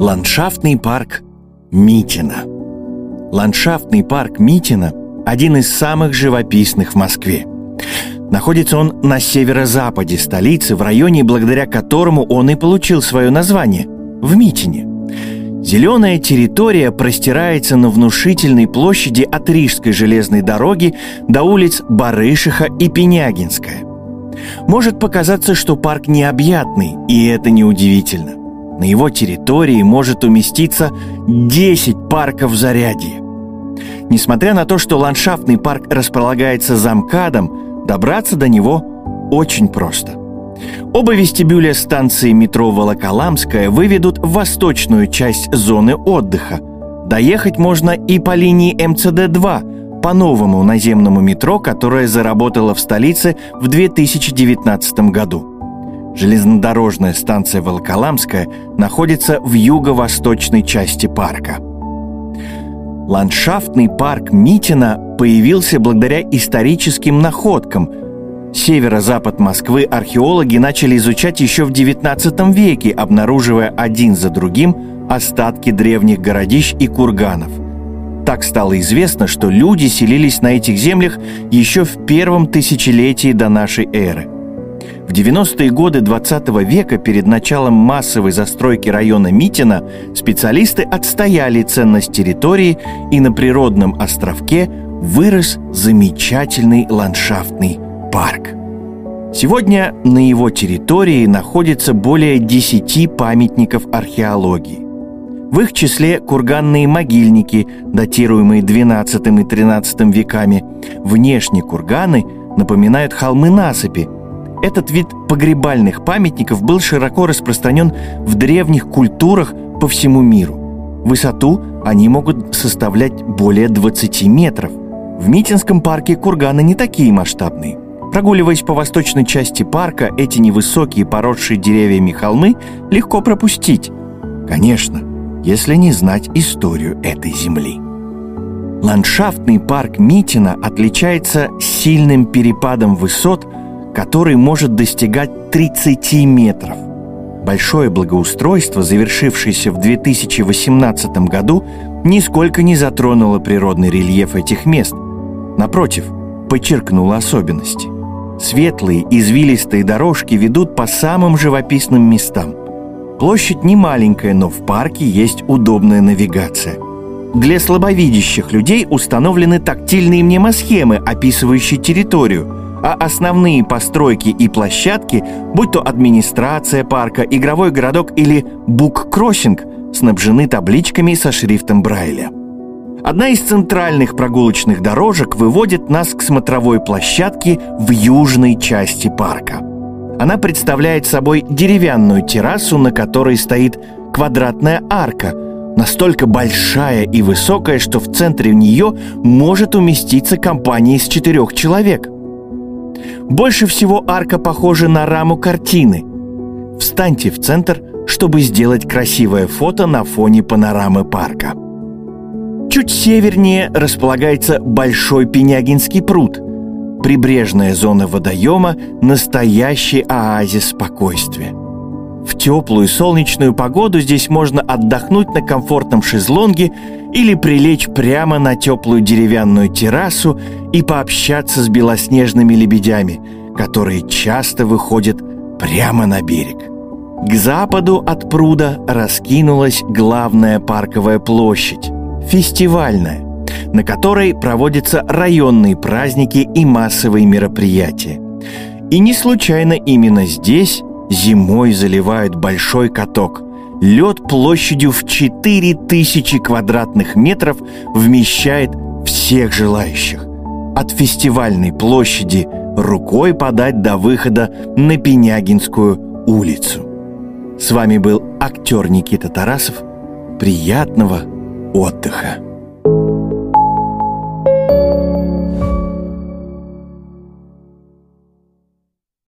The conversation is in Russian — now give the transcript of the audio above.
Ландшафтный парк Митина. Ландшафтный парк Митина – один из самых живописных в Москве. Находится он на северо-западе столицы, в районе, благодаря которому он и получил свое название – в Митине. Зеленая территория простирается на внушительной площади от Рижской железной дороги до улиц Барышиха и Пенягинская. Может показаться, что парк необъятный, и это неудивительно. На его территории может уместиться 10 парков зарядье. Несмотря на то, что ландшафтный парк располагается за МКАДом, добраться до него очень просто. Оба вестибюля станции метро Волоколамская выведут в восточную часть зоны отдыха. Доехать можно и по линии МЦД-2, по новому наземному метро, которое заработало в столице в 2019 году. Железнодорожная станция Волоколамская находится в юго-восточной части парка. Ландшафтный парк Митина появился благодаря историческим находкам. Северо-запад Москвы археологи начали изучать еще в XIX веке, обнаруживая один за другим остатки древних городищ и курганов. Так стало известно, что люди селились на этих землях еще в первом тысячелетии до нашей эры – 90-е годы 20 века перед началом массовой застройки района Митина специалисты отстояли ценность территории и на природном островке вырос замечательный ландшафтный парк. Сегодня на его территории находится более 10 памятников археологии. В их числе курганные могильники, датируемые XII и XIII веками. Внешне курганы напоминают холмы насыпи, этот вид погребальных памятников был широко распространен в древних культурах по всему миру. Высоту они могут составлять более 20 метров. В Митинском парке курганы не такие масштабные. Прогуливаясь по восточной части парка, эти невысокие поросшие деревьями холмы легко пропустить. Конечно, если не знать историю этой земли. Ландшафтный парк Митина отличается сильным перепадом высот – который может достигать 30 метров. Большое благоустройство, завершившееся в 2018 году, нисколько не затронуло природный рельеф этих мест. Напротив, подчеркнуло особенности. Светлые, извилистые дорожки ведут по самым живописным местам. Площадь не маленькая, но в парке есть удобная навигация. Для слабовидящих людей установлены тактильные мнемосхемы, описывающие территорию – а основные постройки и площадки, будь то администрация парка, игровой городок или буккроссинг, снабжены табличками со шрифтом Брайля. Одна из центральных прогулочных дорожек выводит нас к смотровой площадке в южной части парка. Она представляет собой деревянную террасу, на которой стоит квадратная арка, настолько большая и высокая, что в центре нее может уместиться компания из четырех человек – больше всего арка похожа на раму картины. Встаньте в центр, чтобы сделать красивое фото на фоне панорамы парка. Чуть севернее располагается Большой Пенягинский пруд. Прибрежная зона водоема – настоящий оазис спокойствия. В теплую солнечную погоду здесь можно отдохнуть на комфортном шезлонге или прилечь прямо на теплую деревянную террасу и пообщаться с белоснежными лебедями, которые часто выходят прямо на берег. К западу от пруда раскинулась главная парковая площадь – фестивальная, на которой проводятся районные праздники и массовые мероприятия. И не случайно именно здесь зимой заливают большой каток – Лед площадью в 4000 квадратных метров вмещает всех желающих. От фестивальной площади рукой подать до выхода на Пенягинскую улицу. С вами был актер Никита Тарасов. Приятного отдыха!